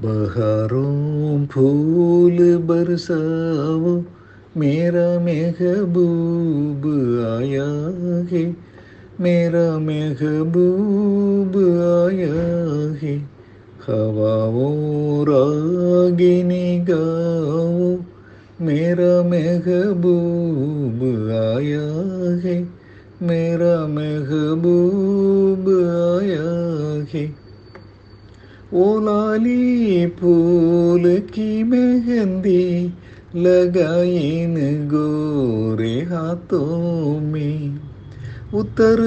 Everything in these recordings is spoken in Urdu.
بہاروں پھول برساؤ میرا محبوب آیا ہے میرا محبوب آیا ہے ہواؤں راگنی گاؤ میرا محبوب آیا ہے میرا محبوب آیا ہے وہ لالی پھول کی مہندی لگائین گورے ہاتھوں میں۔ اتر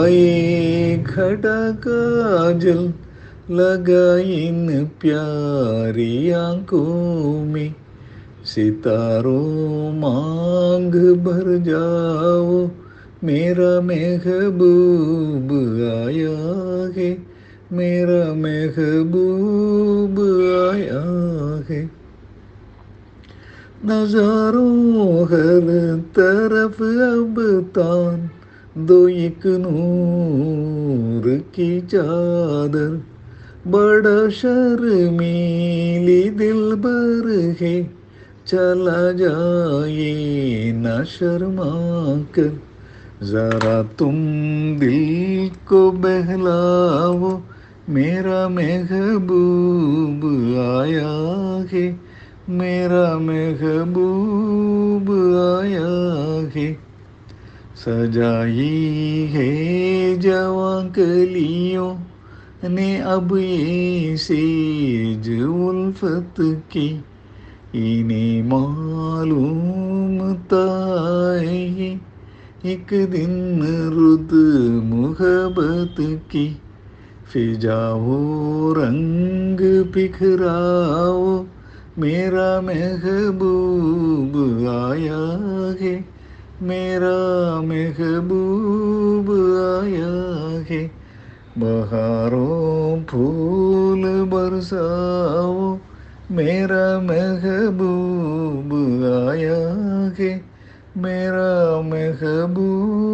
آئے کھڑا کاجل لگائین پیاری آنکھوں میں۔ ستاروں مانگ بھر جاؤ، میرا محبوب آیا ہے۔ میرا محبوب آیا ہے نظاروں ہر طرف اب تان دو ایک نور کی چادر بڑا شرمیلی دل بر ہے چلا جائے نہ شرما کر ذرا تم دل کو بہلاؤ میرا محبوب آیا ہے، میرا محبوب آیا ہے۔ سجائی ہے جواں کلیوں نے اب یہ سیج الفت کی۔ انہیں معلوم تھا ایک دن رد محبت کی۔ فجاؤ رنگ بکھراؤ میرا محبوب آیا ہے میرا محبوب آیا ہے بہاروں پھول برساؤ میرا محبوب آیا ہے میرا محبوب